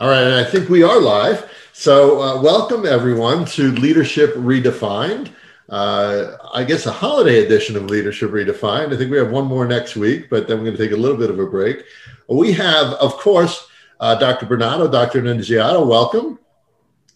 All right, and I think we are live. So, uh, welcome everyone to Leadership Redefined. Uh, I guess a holiday edition of Leadership Redefined. I think we have one more next week, but then we're going to take a little bit of a break. We have, of course, uh, Dr. Bernardo, Dr. Nunziato. Welcome.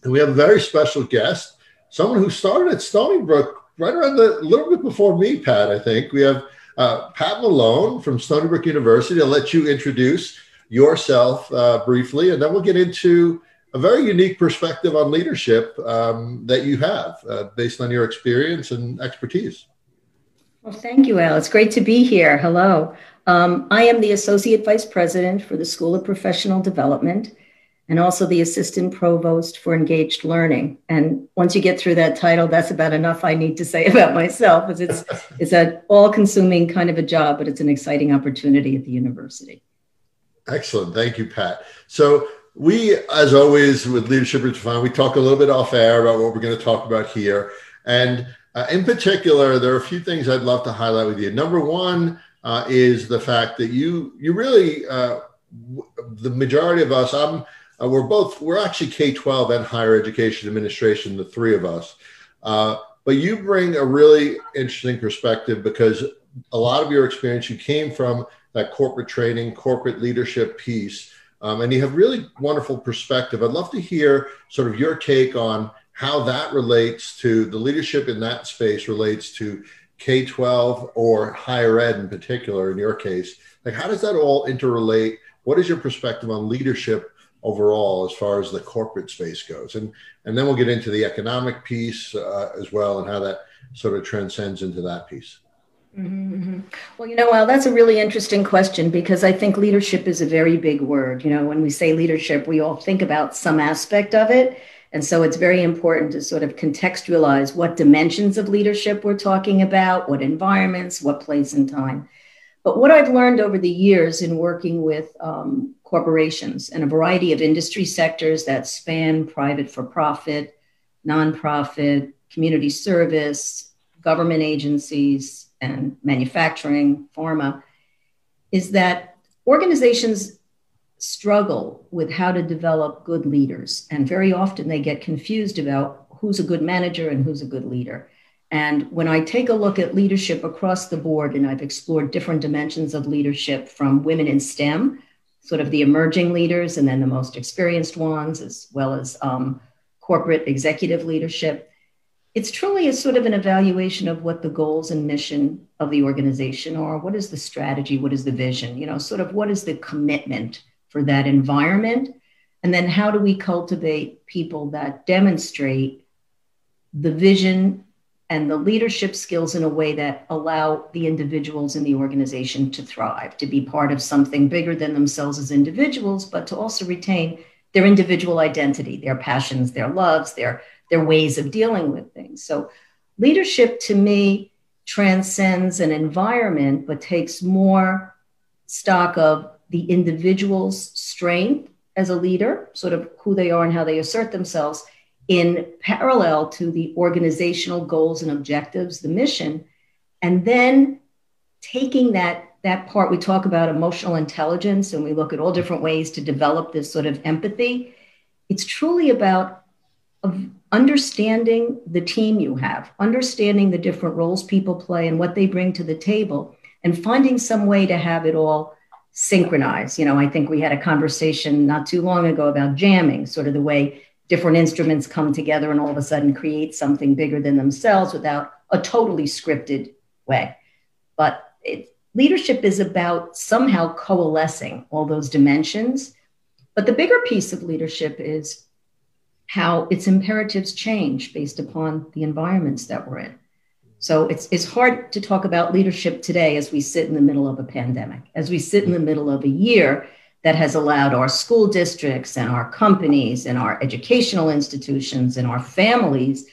And we have a very special guest, someone who started at Stony Brook right around the, little bit before me, Pat, I think. We have uh, Pat Malone from Stony Brook University. I'll let you introduce yourself uh, briefly, and then we'll get into a very unique perspective on leadership um, that you have uh, based on your experience and expertise. Well, thank you, Al. It's great to be here. Hello. Um, I am the Associate Vice President for the School of Professional Development and also the Assistant Provost for Engaged Learning. And once you get through that title, that's about enough I need to say about myself, as it's, it's an all consuming kind of a job, but it's an exciting opportunity at the university. Excellent. Thank you, Pat. So, we, as always, with Leadership Redefined, we talk a little bit off air about what we're going to talk about here. And uh, in particular, there are a few things I'd love to highlight with you. Number one uh, is the fact that you, you really, uh, w- the majority of us, I'm, uh, we're both, we're actually K 12 and higher education administration, the three of us. Uh, but you bring a really interesting perspective because a lot of your experience, you came from that corporate training, corporate leadership piece. Um, and you have really wonderful perspective. I'd love to hear sort of your take on how that relates to the leadership in that space relates to K 12 or higher ed in particular, in your case. Like, how does that all interrelate? What is your perspective on leadership overall as far as the corporate space goes? And, and then we'll get into the economic piece uh, as well and how that sort of transcends into that piece. Mm-hmm, mm-hmm. Well, you know, well, that's a really interesting question because I think leadership is a very big word. You know, when we say leadership, we all think about some aspect of it. And so it's very important to sort of contextualize what dimensions of leadership we're talking about, what environments, what place and time. But what I've learned over the years in working with um, corporations and a variety of industry sectors that span private for profit, nonprofit, community service, government agencies, and manufacturing, pharma, is that organizations struggle with how to develop good leaders. And very often they get confused about who's a good manager and who's a good leader. And when I take a look at leadership across the board, and I've explored different dimensions of leadership from women in STEM, sort of the emerging leaders, and then the most experienced ones, as well as um, corporate executive leadership, it's truly a sort of an evaluation of what the goals and mission of the organization are. What is the strategy? What is the vision? You know, sort of what is the commitment for that environment? And then how do we cultivate people that demonstrate the vision and the leadership skills in a way that allow the individuals in the organization to thrive, to be part of something bigger than themselves as individuals, but to also retain their individual identity, their passions, their loves, their their ways of dealing with things. So leadership to me transcends an environment, but takes more stock of the individual's strength as a leader, sort of who they are and how they assert themselves, in parallel to the organizational goals and objectives, the mission, and then taking that that part we talk about emotional intelligence and we look at all different ways to develop this sort of empathy. It's truly about understanding the team you have, understanding the different roles people play and what they bring to the table, and finding some way to have it all synchronize. You know, I think we had a conversation not too long ago about jamming, sort of the way different instruments come together and all of a sudden create something bigger than themselves without a totally scripted way. But it, leadership is about somehow coalescing all those dimensions. But the bigger piece of leadership is how its imperatives change based upon the environments that we're in. So it's, it's hard to talk about leadership today as we sit in the middle of a pandemic, as we sit in the middle of a year that has allowed our school districts and our companies and our educational institutions and our families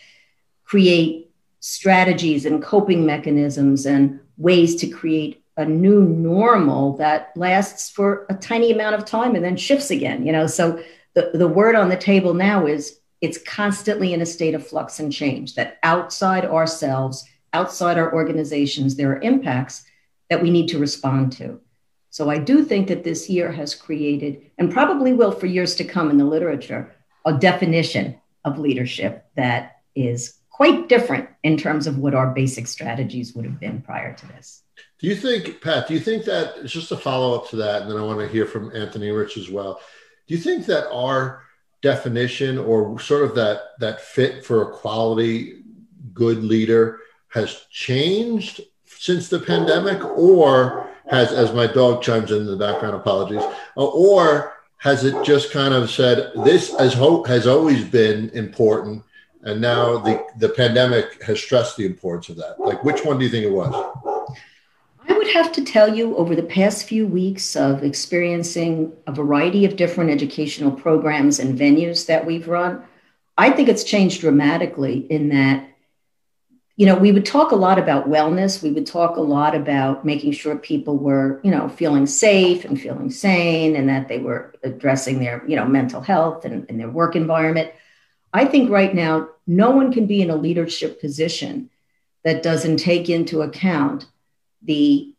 create strategies and coping mechanisms and ways to create a new normal that lasts for a tiny amount of time and then shifts again you know so the, the word on the table now is it's constantly in a state of flux and change, that outside ourselves, outside our organizations, there are impacts that we need to respond to. So I do think that this year has created, and probably will for years to come in the literature, a definition of leadership that is quite different in terms of what our basic strategies would have been prior to this. Do you think, Pat, do you think that, it's just a follow up to that, and then I want to hear from Anthony Rich as well. Do you think that our definition or sort of that, that fit for a quality good leader has changed since the pandemic? Or has, as my dog chimes in, the background, apologies, or has it just kind of said this as hope has always been important and now the, the pandemic has stressed the importance of that? Like which one do you think it was would have to tell you over the past few weeks of experiencing a variety of different educational programs and venues that we've run i think it's changed dramatically in that you know, we would talk a lot about wellness. We would talk a lot about making sure people were, you know, feeling safe and feeling sane and that they were addressing their, you know, mental health and, and their work environment. I think right now, no one can be in a leadership position that doesn't take into account the,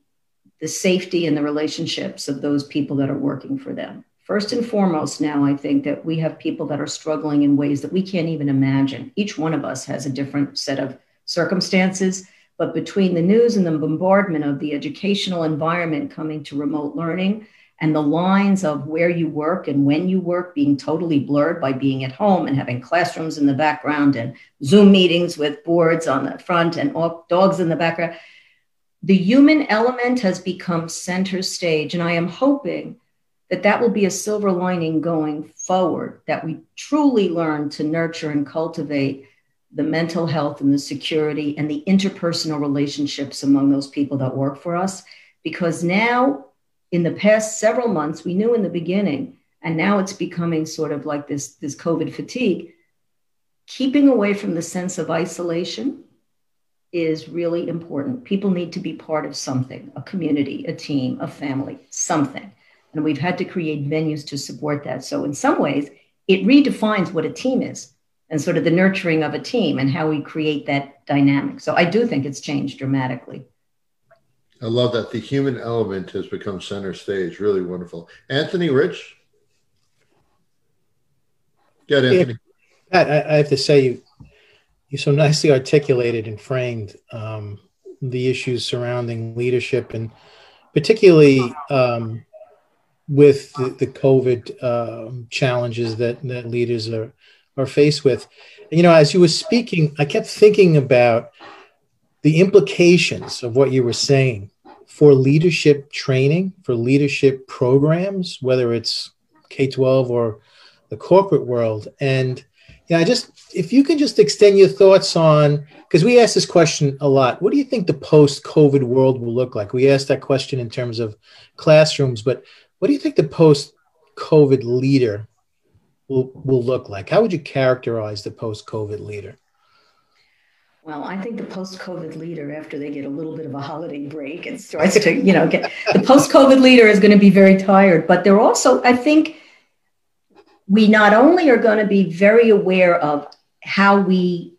the safety and the relationships of those people that are working for them. First and foremost, now I think that we have people that are struggling in ways that we can't even imagine. Each one of us has a different set of circumstances. But between the news and the bombardment of the educational environment coming to remote learning and the lines of where you work and when you work being totally blurred by being at home and having classrooms in the background and Zoom meetings with boards on the front and dogs in the background, the human element has become center stage. And I am hoping that that will be a silver lining going forward, that we truly learn to nurture and cultivate the mental health and the security and the interpersonal relationships among those people that work for us. Because now, in the past several months, we knew in the beginning, and now it's becoming sort of like this, this COVID fatigue. Keeping away from the sense of isolation is really important. People need to be part of something a community, a team, a family, something. And we've had to create venues to support that. So, in some ways, it redefines what a team is and sort of the nurturing of a team and how we create that dynamic. So I do think it's changed dramatically. I love that the human element has become center stage. Really wonderful. Anthony Rich. Yeah, Anthony. Pat, I, I have to say you you so nicely articulated and framed um, the issues surrounding leadership and particularly um, with the, the COVID uh, challenges that, that leaders are are faced with. You know, as you were speaking, I kept thinking about the implications of what you were saying for leadership training, for leadership programs, whether it's K 12 or the corporate world. And yeah, just, if you can just extend your thoughts on, because we ask this question a lot what do you think the post COVID world will look like? We asked that question in terms of classrooms, but what do you think the post COVID leader will, will look like? How would you characterize the post COVID leader? Well, I think the post-COVID leader, after they get a little bit of a holiday break and starts to, you know, get the post-COVID leader is going to be very tired. But they're also, I think, we not only are going to be very aware of how we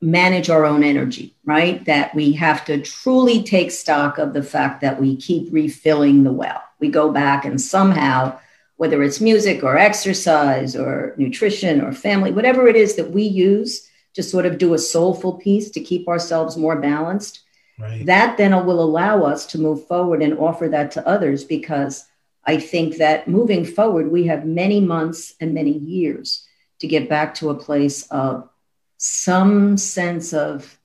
manage our own energy, right? That we have to truly take stock of the fact that we keep refilling the well. We go back and somehow whether it's music or exercise or nutrition or family, whatever it is that we use to sort of do a soulful piece to keep ourselves more balanced. Right. That then will allow us to move forward and offer that to others because I think that moving forward, we have many months and many years to get back to a place of some sense of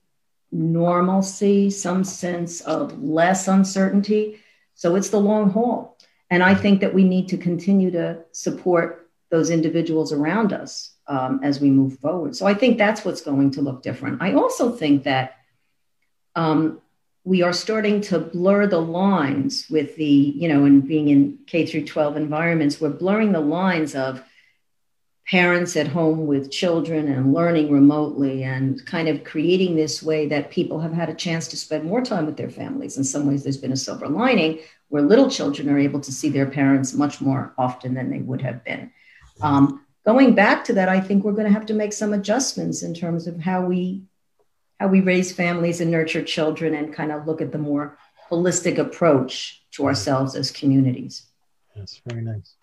normalcy, some sense of less uncertainty. So it's the long haul. And I think that we need to continue to support those individuals around us um, as we move forward. So I think that's what's going to look different. I also think that um, we are starting to blur the lines with the, you know, and being in K through 12 environments, we're blurring the lines of parents at home with children and learning remotely and kind of creating this way that people have had a chance to spend more time with their families. In some ways, there's been a silver lining where little children are able to see their parents much more often than they would have been. Um, going back to that, I think we're going to have to make some adjustments in terms of how we how we raise families and nurture children and kind of look at the more holistic approach to ourselves as communities. That's very nice.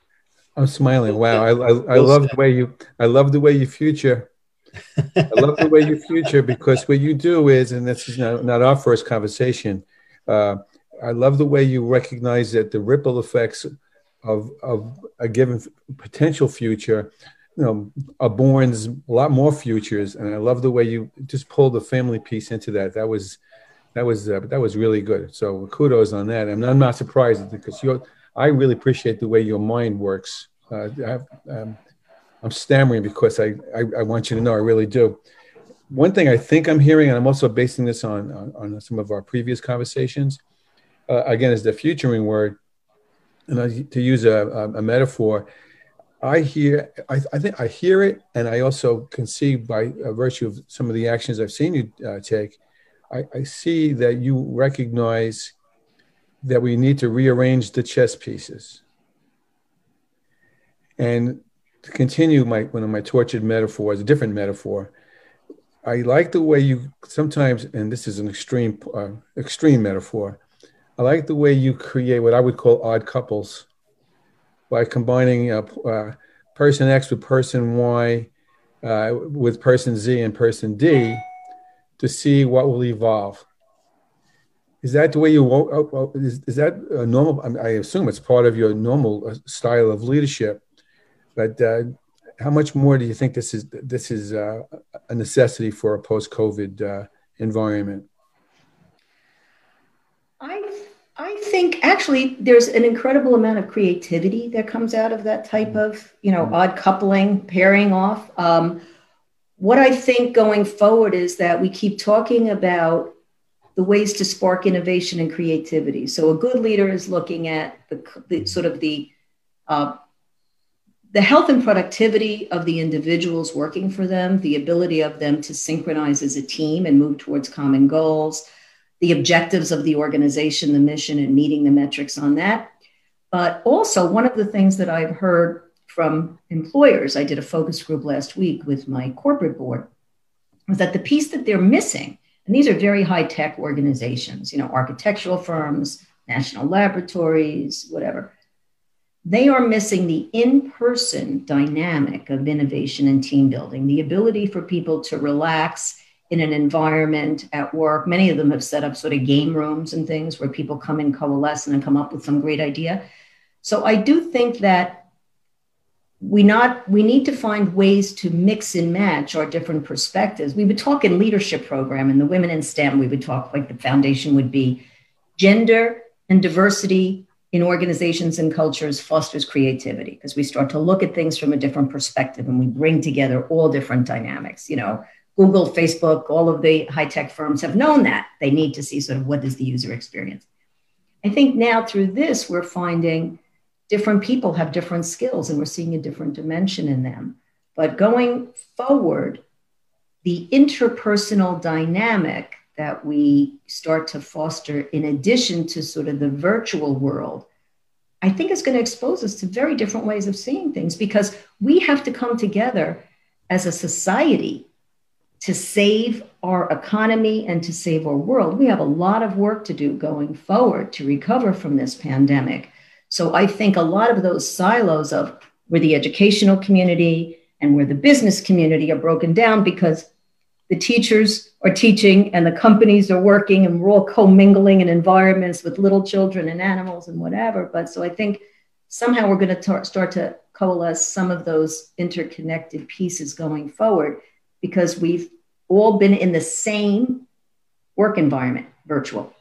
I'm smiling. Wow, I, I, I love the way you I love the way you future. I love the way you future because what you do is, and this is not, not our first conversation. Uh, I love the way you recognize that the ripple effects of of a given potential future, you know, are born a lot more futures, and I love the way you just pull the family piece into that. That was that was uh, that was really good. So kudos on that. And I'm not surprised because you I really appreciate the way your mind works. Uh, I, um, I'm stammering because I, I, I want you to know I really do. One thing I think I'm hearing, and I'm also basing this on on, on some of our previous conversations, uh, again, is the futuring word. And I, to use a, a, metaphor, I hear, I, I, think I hear it, and I also can see by virtue of some of the actions I've seen you uh, take, I, I see that you recognize that we need to rearrange the chess pieces. And to continue my one of my tortured metaphors, a different metaphor. I like the way you sometimes, and this is an extreme uh, extreme metaphor. I like the way you create what I would call odd couples by combining uh, uh, person X with person Y, uh, with person Z and person D, to see what will evolve. Is that the way you oh, oh, is, is that a normal? I assume it's part of your normal uh, style of leadership. But how much more do you think this is this is uh, a necessity for a post-COVID uh, environment? I I think actually there's an incredible amount of creativity that comes out of that type of you know odd coupling, pairing off. Um, what I think going forward is that we keep talking about the ways to spark innovation and creativity. So a good leader is looking at the, the sort of the uh, the health and productivity of the individuals working for them, the ability of them to synchronize as a team and move towards common goals, the objectives of the organization, the mission, and meeting the metrics on that. But also, one of the things that I've heard from employers, I did a focus group last week with my corporate board, was that the piece that they're missing and these are very high tech organizations, you know, architectural firms, national laboratories, whatever. They are missing the in person dynamic of innovation and team building, the ability for people to relax in an environment at work. Many of them have set up sort of game rooms and things where people come and coalesce and come up with some great idea. So I do think that we not we need to find ways to mix and match our different perspectives we would talk in leadership program and the women in stem we would talk like the foundation would be gender and diversity in organizations and cultures fosters creativity because we start to look at things from a different perspective and we bring together all different dynamics you know google facebook all of the high tech firms have known that they need to see sort of what is the user experience i think now through this we're finding different people have different skills and we're seeing a different dimension in them. But going forward, the interpersonal dynamic that we start to foster in addition to sort of the virtual world, I think is going to expose us to very different ways of seeing things because we have to come together as a society to save our economy and to save our world. We have a lot of work to do going forward to recover from this pandemic. So I think a lot of those silos of where the educational community and where the business community are broken down because the teachers are teaching and the companies are working and we're all commingling in environments with little children and animals and whatever. But so I think somehow we're going to start to coalesce some of those interconnected pieces going forward because we've all been in the same work environment, virtual.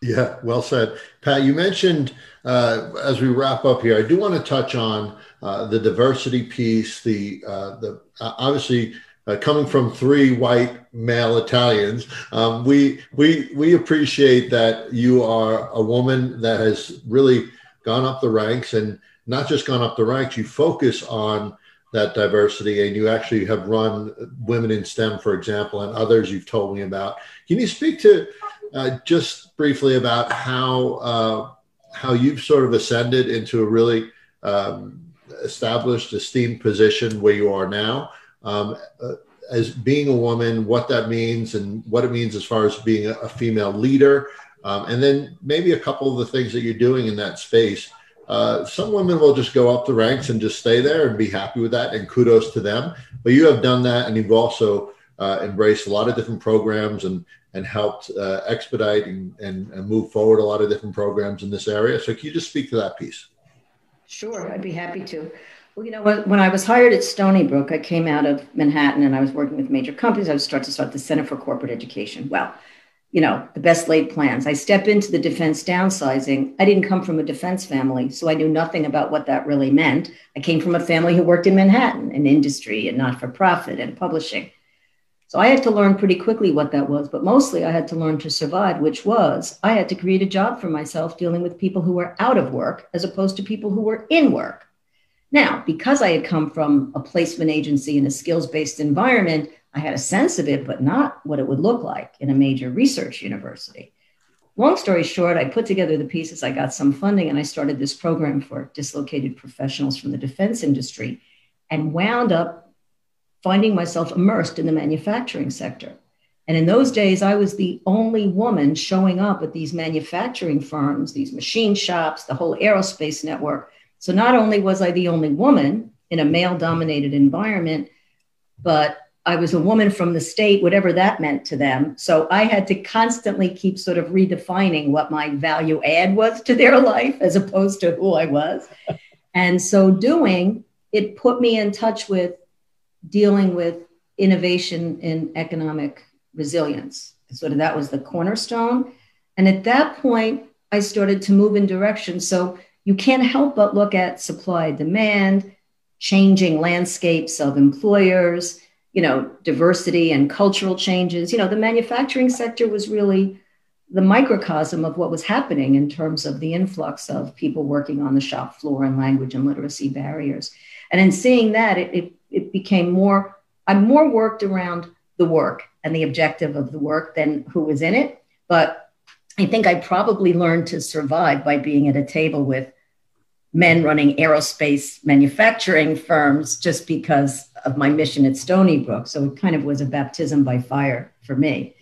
Yeah, well said. Pat, you mentioned uh, as we wrap up here, I do want to touch on uh, the diversity piece. The uh, the uh, obviously uh, coming from three white male Italians, um, we we we appreciate that you are a woman that has really gone up the ranks, and not just gone up the ranks. You focus on that diversity, and you actually have run Women in STEM, for example, and others you've told me about. Can you speak to uh, just briefly about how uh, how you've sort of ascended into a really um, established, esteemed position where you are now. Um, uh, as being a woman, what that means, and what it means as far as being a, a female leader, Um, and then maybe a couple of the things that you're doing in that space. Uh, some women will just go up the ranks and just stay there and be happy with that, and kudos to them. But you have done that, and you've also uh, embraced a lot of different programs and and helped uh, expedite and, and, and move forward a lot of different programs in this area. So, can you just speak to that piece? Sure, I'd be happy to. Well, you know, when I was hired at Stony Brook, I came out of Manhattan and I was working with major companies. I was starting to start the Center for Corporate Education. Well, you know, the best laid plans. I step into the defense downsizing. I didn't come from a defense family, so I knew nothing about what that really meant. I came from a family who worked in Manhattan in industry and not for profit and publishing. So I had to learn pretty quickly what that was, but mostly I had to learn to survive, which was I had to create a job for myself dealing with people who were out of work as opposed to people who were in work. Now, because I had come from a placement agency in a skills based environment, I had a sense of it, but not what it would look like in a major research university. Long story short, I put together the pieces, I got some funding, and I started this program for dislocated professionals from the defense industry and wound up finding myself immersed in the manufacturing sector. And in those days, I was the only woman showing up at these manufacturing firms, these machine shops, the whole aerospace network. So not only was I the only woman in a male dominated environment, but I was a woman from the state, whatever that meant to them. So I had to constantly keep sort of redefining what my value add was to their life as opposed to who I was. And so doing, it put me in touch with dealing with innovation in economic resilience. Sort of that was the cornerstone. And at that point, I started to move in direction. So you can't help but look at supply demand, changing landscapes of employers you know, diversity and cultural changes. You know, the manufacturing sector was really the microcosm of what was happening in terms of the influx of people working on the shop floor and language and literacy barriers. And in seeing that, it, it, it became more, I more worked around the work and the objective of the work than who was in it. But I think I probably learned to survive by being at a table with men running aerospace manufacturing firms just because of my mission at Stony Brook. So it kind of was a baptism by fire for me.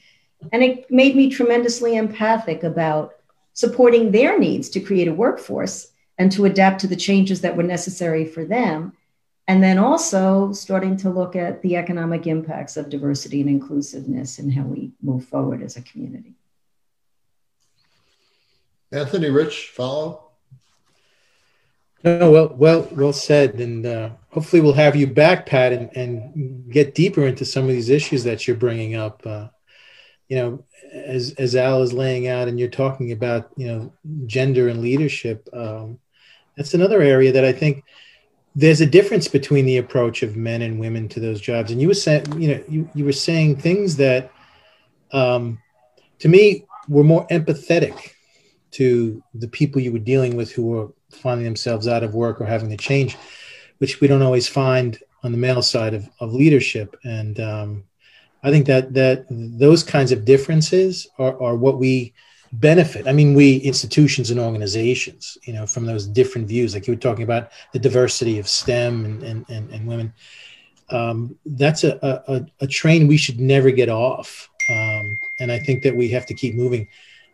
And it made me tremendously empathic about supporting their needs to create a workforce and to adapt to the changes that were necessary for them. And then also starting to look at the economic impacts of diversity and inclusiveness and how we move forward as a community. Anthony Rich, follow? No, well, well, well said, and uh, hopefully we'll have you back, Pat, and, and get deeper into some of these issues that you're bringing up. Uh, you know, as as Al is laying out, and you're talking about, you know, gender and leadership. Um, that's another area that I think there's a difference between the approach of men and women to those jobs. And you were saying, you know, you, you were saying things that, um, to me, were more empathetic to the people you were dealing with who were finding themselves out of work or having to change, which we don't always find on the male side of, of leadership. And um, I think that that those kinds of differences are, are what we benefit. I mean, we institutions and organizations, you know, from those different views, like you were talking about the diversity of STEM and and, and, and women. Um, that's a, a, a train we should never get off. Um, and I think that we have to keep moving.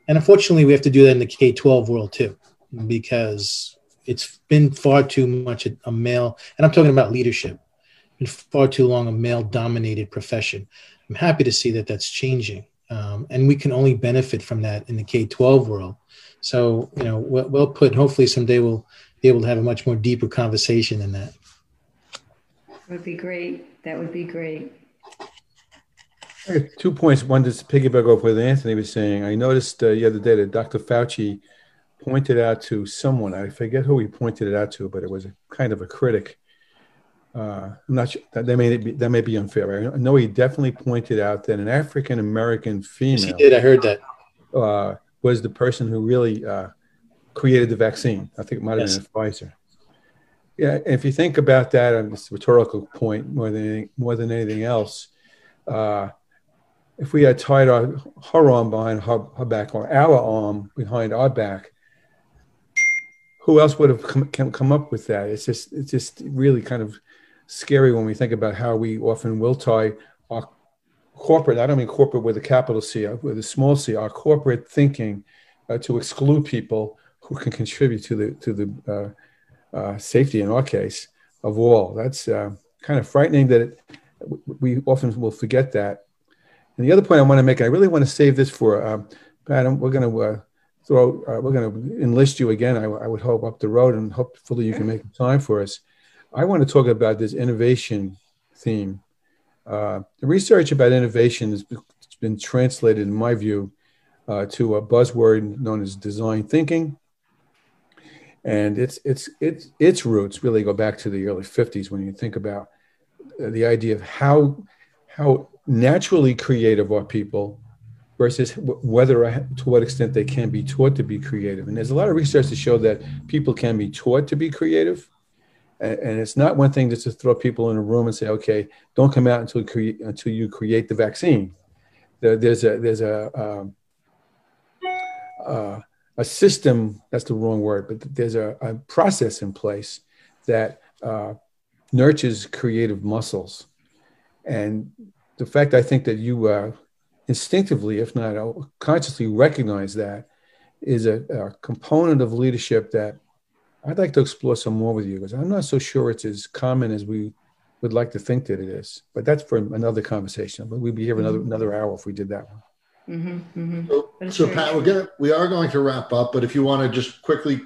And unfortunately, we have to do that in the K 12 world too because it's been far too much a, a male, and I'm talking about leadership, been far too long a male dominated profession. I'm happy to see that that's changing. Um, and we can only benefit from that in the K 12 world. So, you know, well, well put. Hopefully, someday we'll be able to have a much more deeper conversation than that. That would be great. That would be great. Two points. One, just piggyback off what Anthony was saying. I noticed uh, the other day that Dr. Fauci pointed out to someone. I forget who he pointed it out to, but it was a kind of a critic. Uh, I'm not sure that, that may be that may be unfair. I know he definitely pointed out that an African American female. Yes, he did. I heard that. Uh, was the person who really uh, created the vaccine. I think it might have yes. been Pfizer. Yeah, if you think about that, on this rhetorical point more than more than anything else, uh, if we had tied our her arm behind her, her back or our arm behind our back, who else would have come, come up with that? It's just it's just really kind of scary when we think about how we often will tie our corporate, I don't mean corporate with a capital C, uh, with a small c, our corporate thinking uh, to exclude people who can contribute to the, to the uh, uh, safety, in our case, of all. That's uh, kind of frightening that it, we often will forget that. And the other point I want to make, I really want to save this for, um, Pat, we're going to throw, we're going to enlist you again, I, I would hope, up the road, and hopefully you can make time for us. I want to talk about this innovation theme. Uh, the research about innovation has been translated, in my view, uh, to a buzzword known as design thinking, and its its its its roots really go back to the early 50s when you think about the idea of how how naturally creative are people versus whether to what extent they can be taught to be creative. And there's a lot of research to show that people can be taught to be creative and it's not one thing just to throw people in a room and say, okay, don't come out until create until you create the vaccine. there's a there's a um, uh, a system. That's the wrong word, but there's a, a process in place that uh, nurtures creative muscles. And the fact I think that you uh, instinctively, if not uh, consciously, recognize that is a, a component of leadership that I'd like to explore some more with you because I'm not so sure it's as common as we would like to think that it is. But that's for another conversation. But we'd be here another mm-hmm. another hour if we did that one. Mm-hmm, mm-hmm. So, so Pat, we're gonna we are going to wrap up. But if you want to just quickly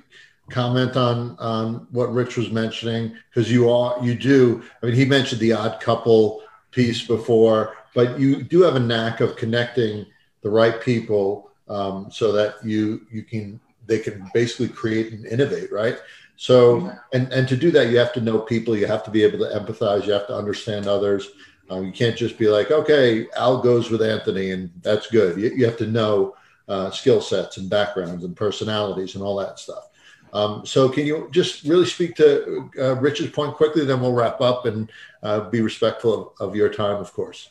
comment on on what Rich was mentioning, because you are you do. I mean, he mentioned the odd couple piece before, but you do have a knack of connecting the right people um, so that you you can they can basically create and innovate, right? So, and and to do that, you have to know people. You have to be able to empathize. You have to understand others. Um, you can't just be like, okay, Al goes with Anthony, and that's good. You, you have to know uh, skill sets and backgrounds and personalities and all that stuff. Um, so, can you just really speak to uh, Rich's point quickly? Then we'll wrap up and uh, be respectful of, of your time, of course.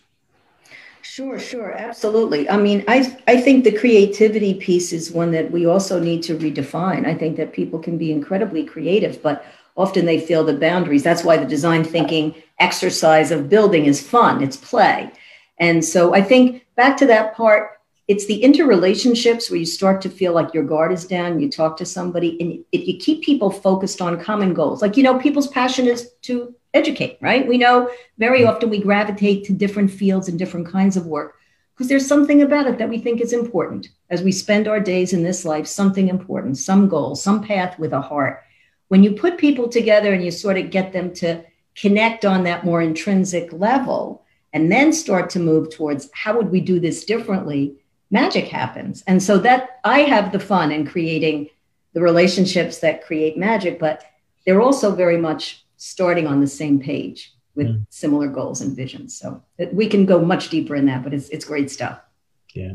Sure, sure, absolutely. I mean, I I think the creativity piece is one that we also need to redefine. I think that people can be incredibly creative, but often they feel the boundaries. That's why the design thinking exercise of building is fun. It's play. And so I think back to that part, it's the interrelationships where you start to feel like your guard is down, you talk to somebody, and if you keep people focused on common goals, like, you know, people's passion is to educate, right? We know very mm-hmm. often we gravitate to different fields and different kinds of work because there's something about it that we think is important as we spend our days in this life, something important, some goal, some path with a heart. When you put people together and you sort of get them to connect on that more intrinsic level and then start to move towards how would we do this differently, magic happens. And so that I have the fun in creating the relationships that create magic, but they're also very much starting on the same page with mm. similar goals and visions. So we can go much deeper in that, but it's, it's great stuff. Yeah.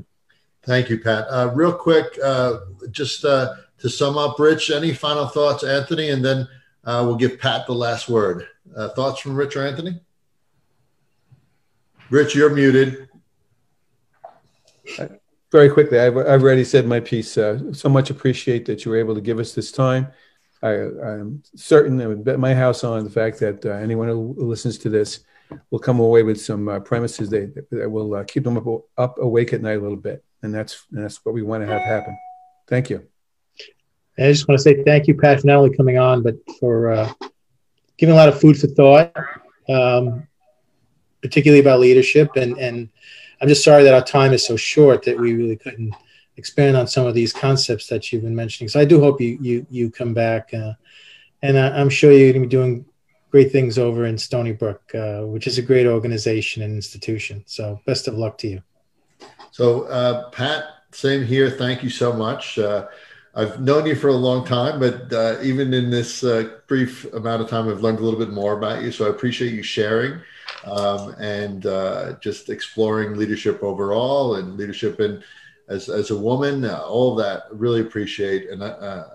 Thank you, Pat. Uh, real quick, uh, just uh, to sum up, Rich, any final thoughts, Anthony, and then uh, we'll give Pat the last word. Uh, thoughts from Rich or Anthony? Rich, you're muted. Very quickly, I've, I've already said my piece. Uh, so much appreciate that you were able to give us this time. I, am certain I would bet my house on the fact that uh, anyone who listens to this will come away with some uh, premises they, that will uh, keep them up, up awake at night a little bit, and that's and that's what we want to have happen. Thank you. I just want to say thank you, Pat, for not only coming on, but for uh, giving a lot of food for thought, um, particularly about leadership. And and I'm just sorry that our time is so short that we really couldn't expand on some of these concepts that you've been mentioning. So I do hope you you you come back, uh, and I, am sure you're going to be doing great things over in Stony Brook, uh, which is a great organization and institution. So best of luck to you. So uh, Pat, same here. Thank you so much. Uh, I've known you for a long time, but uh, even in this uh, brief amount of time, I've learned a little bit more about you. So I appreciate you sharing um, and just exploring leadership overall and leadership in as, as a woman, uh, all that, really appreciate and uh, uh,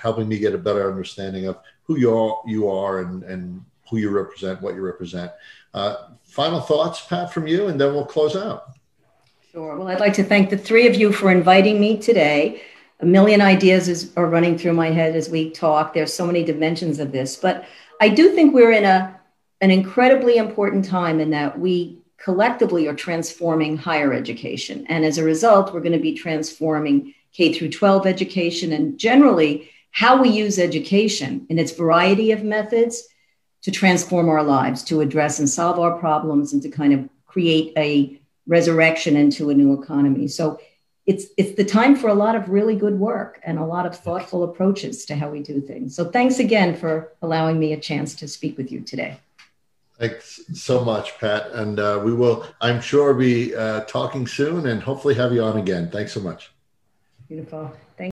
helping me get a better understanding of who you are, you are and, and who you represent, what you represent. Uh, final thoughts, Pat, from you, and then we'll close out. Sure. Well, I'd like to thank the three of you for inviting me today. A million ideas is, are running through my head as we talk. There's so many dimensions of this, but I do think we're in a an incredibly important time in that we collectively are transforming higher education. And as a result, we're going to be transforming K through 12 education and generally how we use education in its variety of methods to transform our lives, to address and solve our problems, and to kind of create a resurrection into a new economy. So it's it's the time for a lot of really good work and a lot of thoughtful approaches to how we do things. So thanks again for allowing me a chance to speak with you today. Thanks so much, Pat. And uh, we will, I'm sure, be uh, talking soon and hopefully have you on again. Thanks so much. Beautiful. Thank